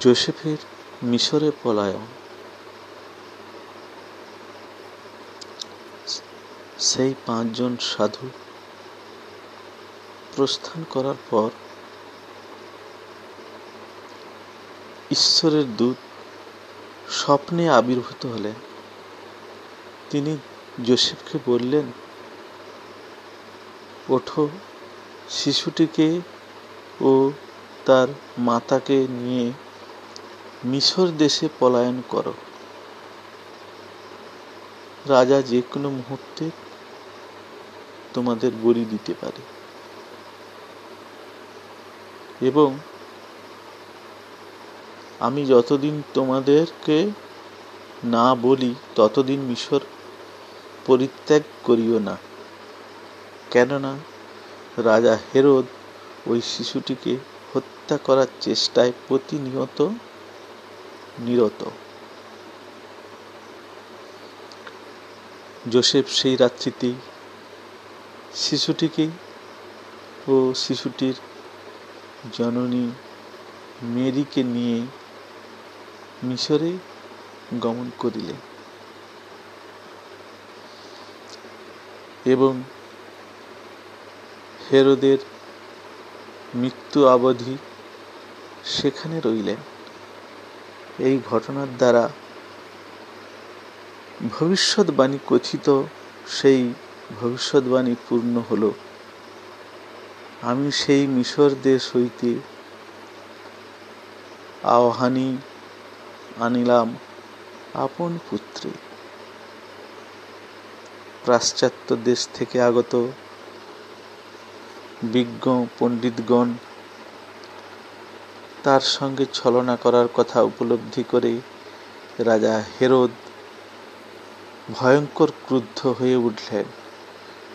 জোসেফের মিশরে পলায়ন। সেই পাঁচজন সাধু প্রস্থান করার পর ঈশ্বরের দূত স্বপ্নে আবির্ভূত হলেন। তিনি জোসেফকে বললেন, ওঠো, শিশুটিকে ও তার মাতাকে নিয়ে মিশর দেশে পলায়ন করো। রাজা যে কোনো মুহূর্তে তোমাদের বলি দিতে পারে। এবং আমি যতদিন তোমাদেরকে না বলি, ততদিন মিশর পরিত্যাগ করিও না। কেননা, রাজা হেরোদ ওই শিশুটিকে হত্যা করার চেষ্টায় প্রতিনিয়ত নিরত। জোসেফ সেই রাত্রিতেই শিশুটিকে ও শিশুটির জননী মেরিকে নিয়ে মিশরে গমন করিলেন এবং হেরোদের মৃত্যু অবধি সেখানে রইলেন। এই ঘটনার দ্বারা ভবিষ্যৎবাণী কথিত সেই ভবিষ্যৎবাণী পূর্ণ হল। আমি সেই মিশর দেশ হইতে আহ্বানি আনিলাম আপন পুত্রে। পাশ্চাত্য দেশ থেকে আগত বিজ্ঞ পণ্ডিতগণ তার সঙ্গে ছলনা করার কথা উপলব্ধি করে রাজা হেরোদ ভয়ঙ্কর ক্রুদ্ধ হয়ে উঠলেন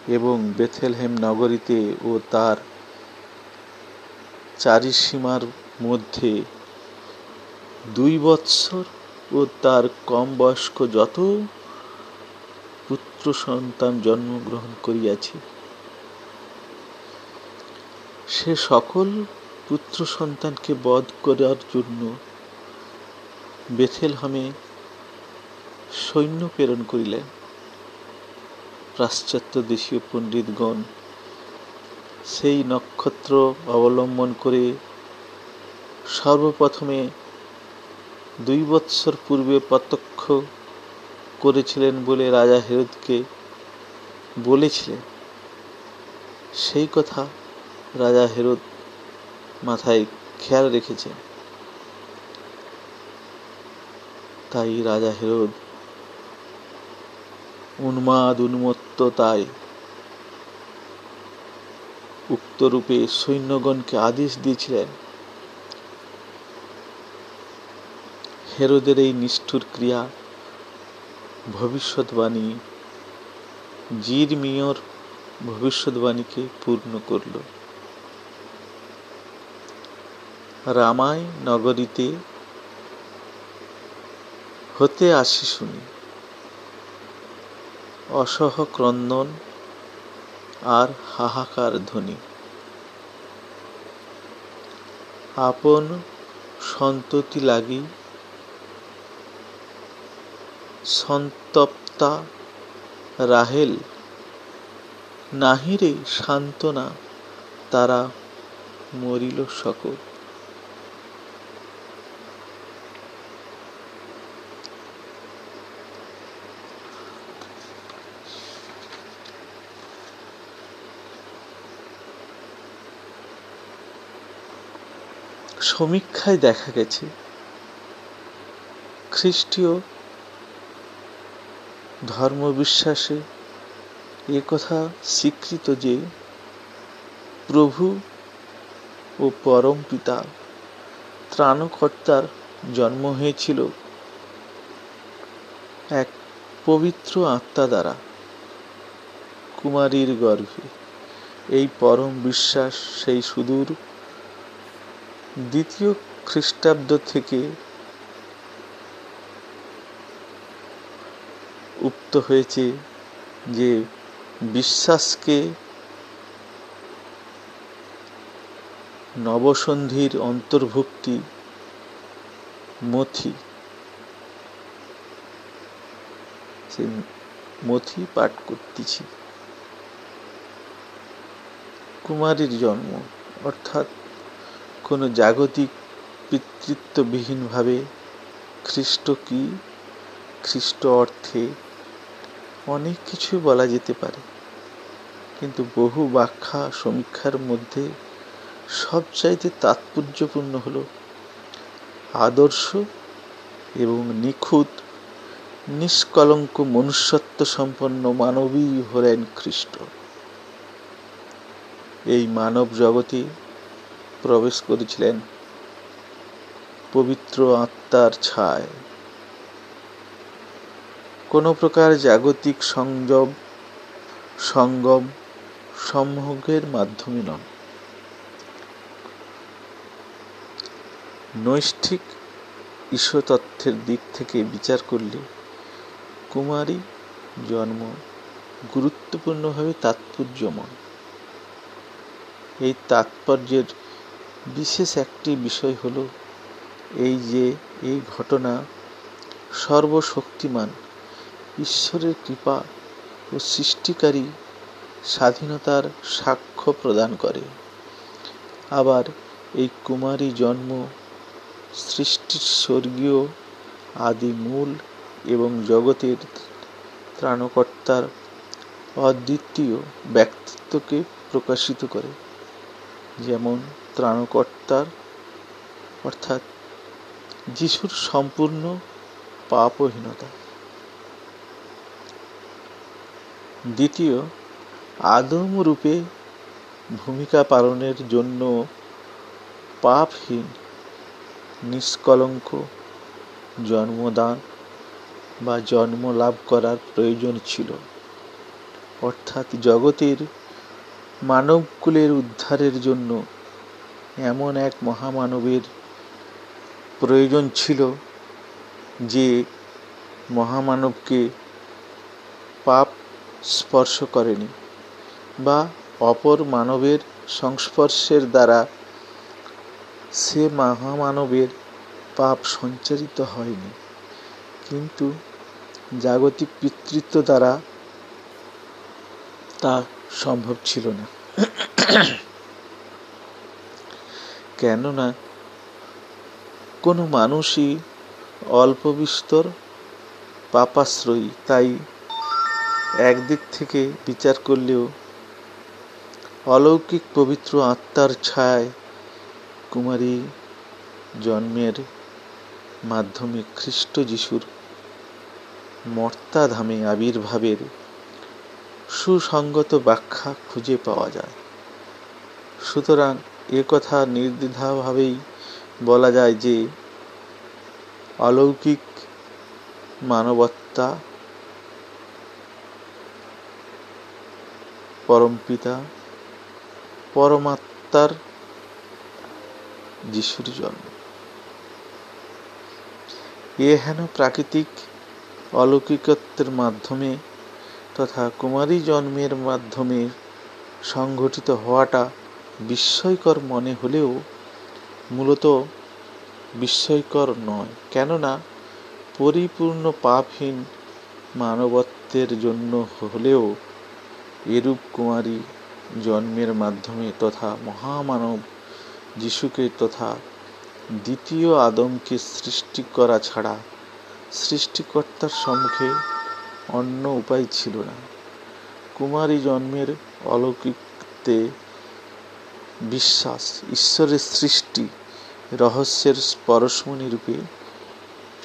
এবং বেথেলহেম নগরীতে ও তার চারিসীমার মধ্যে দুই বৎসর ও তার কম বয়স্ক যত পুত্র সন্তান জন্মগ্রহণ করিয়াছে, সে সকল পুত্র সন্তানকে বধ করার জন্য বেথেলহামে সৈন্য প্রেরণ করিলেন। পাশ্চাত্য দেশীয় পণ্ডিতগণ সেই নক্ষত্র অবলম্বন করে সর্বপ্রথমে দুই বৎসর পূর্বে প্রত্যক্ষ করেছিলেন বলে রাজা হেরদকে বলেছিলেন। সেই কথা রাজা হেরদ মাথায় খেয়াল রেখেছে। তাই রাজা হেরদ উন্মাদ উন্মত্ততায় উক্ত রূপে সৈন্যগণকে আদেশ দিয়েছিলেন। হেরোদের এই নিষ্ঠুর ক্রিয়া ভবিষ্যৎবাণী জির মিয়র ভবিষ্যৎবাণীকে পূর্ণ করল। রামায় নগরীতে হতে আসি শুনি। অসহ ক্রন্দন আর হাহাকার ধ্বনি। আপন সন্ততি লাগি সন্তপ্তা রাহেল, নাহিরে সান্ত্বনা তারা মরিল সকল। সমীক্ষায় দেখা গেছে, খ্রিস্টীয় ধর্মবিশ্বাসে কথা স্বীকৃত যে প্রভু ও পরম পিতা ত্রাণকর্তার জন্ম হয়েছিল এক পবিত্র আত্মা দ্বারা কুমারীর গর্ভে। এই পরম বিশ্বাস সেই সুদূর দ্বিতীয় খ্রিস্টাব্দ থেকে উক্ত হয়েছে যে বিশ্বাসকে নবসন্ধির অন্তর্ভুক্তি মথি। সে মথি পাঠ করতেছি। কুমারীর জন্ম, অর্থাৎ কোনো জাগতিক পিতৃত্ববিহীনভাবে খ্রিস্ট কি? খ্রিস্ট অর্থে অনেক কিছু বলা যেতে পারে। কিন্তু বহু ব্যাখ্যা সমীক্ষার মধ্যে সবচাইতে তাৎপর্যপূর্ণ হল আদর্শ এবং নিখুঁত, নিষ্কলঙ্ক মনুষ্যত্ব সম্পন্ন মানবী হলেন খ্রিস্ট এই মানব জগতে প্রবেশ করেছিলেন পবিত্র আত্মার ছায়। কোনো প্রকার জাগতিক সংযম, সঙ্গম সম্ভোগের মাধ্যমে নন। নৈষ্ঠিক ঈশ্বরতত্ত্বের দিক থেকে বিচার করলে কুমারী জন্ম গুরুত্বপূর্ণভাবে তাৎপর্যময়। এই তাৎপর্যের বিশেষ একটি বিষয় হল এই যে এই ঘটনা সর্বশক্তিমান, ঈশ্বরের কৃপা ও সৃষ্টিকারী স্বাধীনতার সাক্ষ্য প্রদান করে। আবার এই কুমারী জন্ম সৃষ্টির স্বর্গীয় আদি মূল এবং জগতের ত্রাণকর্তার অদ্বিতীয় ব্যক্তিত্বকে প্রকাশিত করে। যেমন ত্রাণকর্তার, অর্থাৎ যিশুর সম্পূর্ণ পাপহীনতা। দ্বিতীয় আদম রূপে ভূমিকা পালনের জন্য পাপহীন, নিষ্কলঙ্ক, জন্মদান বা জন্ম লাভ করার প্রয়োজন ছিল। অর্থাৎ জগতের মানবকুলের উদ্ধারের জন্য এমন এক মহামানবের প্রয়োজন ছিল যে মহামানবকে পাপ স্পর্শ করেনি বা অপর মানবের সংস্পর্শের দ্বারা সে মহামানবের পাপ সঞ্চারিত হয়নি। কিন্তু জাগতিক পিতৃত্ব দ্বারা তা সম্ভব ছিল না। কেননা কোনো মানুষই অল্প বিস্তর পাপাশ্রয়ী, তাই একদিক থেকে বিচার করলেও অলৌকিক পবিত্র আত্মার ছায় কুমারী জন্মের মাধ্যমে খ্রিস্ট যিশুর মর্তাধামে আবির্ভাবের সুসঙ্গত ব্যাখ্যা খুঁজে পাওয়া যায়। সুতরাং এ কথা নির্দ্বিধাভাবেই বলা যায় যে অলৌকিক মানবত্তা পরমপিতা, পরমাত্মার যিশুর জন্ম। এ হেন প্রাকৃতিক অলৌকিকত্বের মাধ্যমে তথা কুমারী জন্মের মাধ্যমে সংঘটিত হওয়াটা বিস্ময়কর মনে হলেও মূলত বিস্ময়কর নয়। কেননা, পরিপূর্ণ পাপহীন মানবত্বের জন্য হলেও এরূপ কুমারী জন্মের মাধ্যমে তথা মহামানব যিশুকে তথা দ্বিতীয় আদমকে সৃষ্টি করা ছাড়া সৃষ্টিকর্তার সম্মুখে অন্য উপায় ছিল না। কুমারী জন্মের অলৌকিকতে বিশ্বাস, ঈশ্বরের সৃষ্টি, রহস্যের পরশমণি রূপে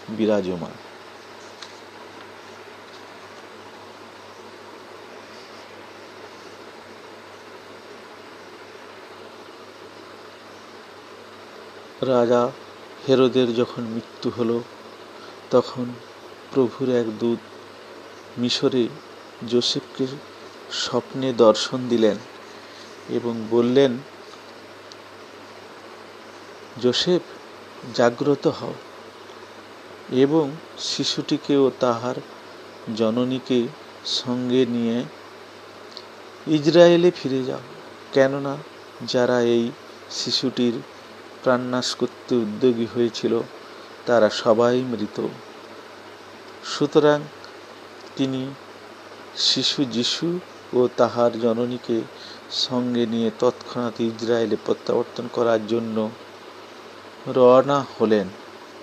বিরাজমান। রাজা হেরোদের যখন মৃত্যু হলো, তখন প্রভুর এক দূত মিশরে জোসেফকে স্বপ্নে দর্শন দিলেন এবং বললেন জোসেফ, জাগ্রত হও। এবং শিশুটিকে ও তাহার জননীকে সঙ্গে নিয়ে ইসরায়েলে ফিরে যাও। কেননা যারা এই শিশুটির প্রাণনাশ করতে উদ্যোগী হয়েছিল, তারা সবাই মৃত। সুতরাং তিনি শিশু যিশু ও তাহার জননীকে সঙ্গে নিয়ে তৎক্ষণাৎ ইসরায়েলে প্রত্যাবর্তন করার জন্য রওনা হলেন।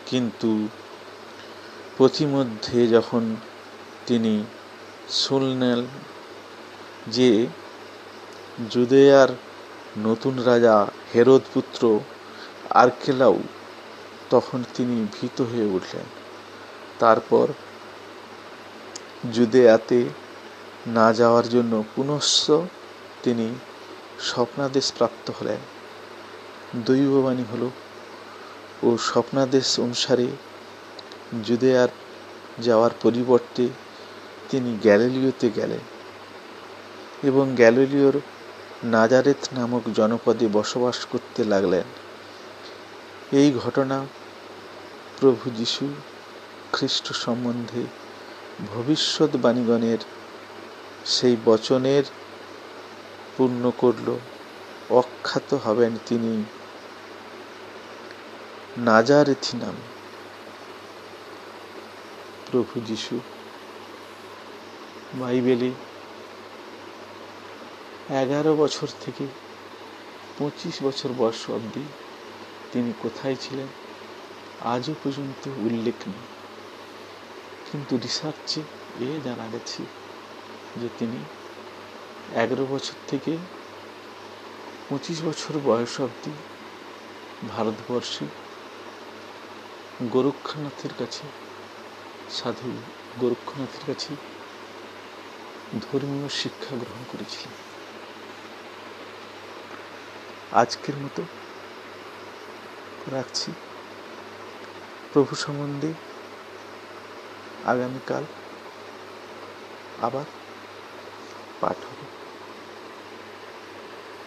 কিন্তু পথিমধ্যে যখন তিনি শুনলেন যে জুদেয়ার নতুন রাজা হেরোদ পুত্র আরকেলাউ তখন তিনি ভীত হয়ে উঠলেন। তারপর জুদেয়াতে না যাওয়ার জন্য পুনশ্চ তিনি স্বপ্নাদেশ প্রাপ্ত হলেন। দৈববাণী হল ও স্বপ্নাদেশ অনুসারে জুদেয়ার যাওয়ার পরিবর্তে তিনি গ্যালিলিওতে গেলেন এবং গ্যালিলিওর নাজারেথ নামক জনপদে বসবাস করতে লাগলেন। এই ঘটনা প্রভু যীশু খ্রিস্ট সম্বন্ধে ভবিষ্যৎবাণীগণের সেই বচনের পূর্ণ করল। অখ্যাত হবেন তিনি নাজারেথি নাম প্রভু যিশু, বাইবেলে এগারো বছর থেকে পঁচিশ বছর বয়স অবধি তিনি কোথায় ছিলেন আজও পর্যন্ত উল্লেখ নেই। কিন্তু রিসার্চে এ জানা গেছে যে তিনি এগারো বছর থেকে পঁচিশ বছর বয়স অবধি ভারতবর্ষে গোরক্ষনাথের কাছে, সাধু গোরক্ষনাথের কাছে ধর্মীয় শিক্ষা গ্রহণ করেছিলেন। আজকের মতো রাখছি। প্রভু সম্বন্ধে আগামীকাল আবার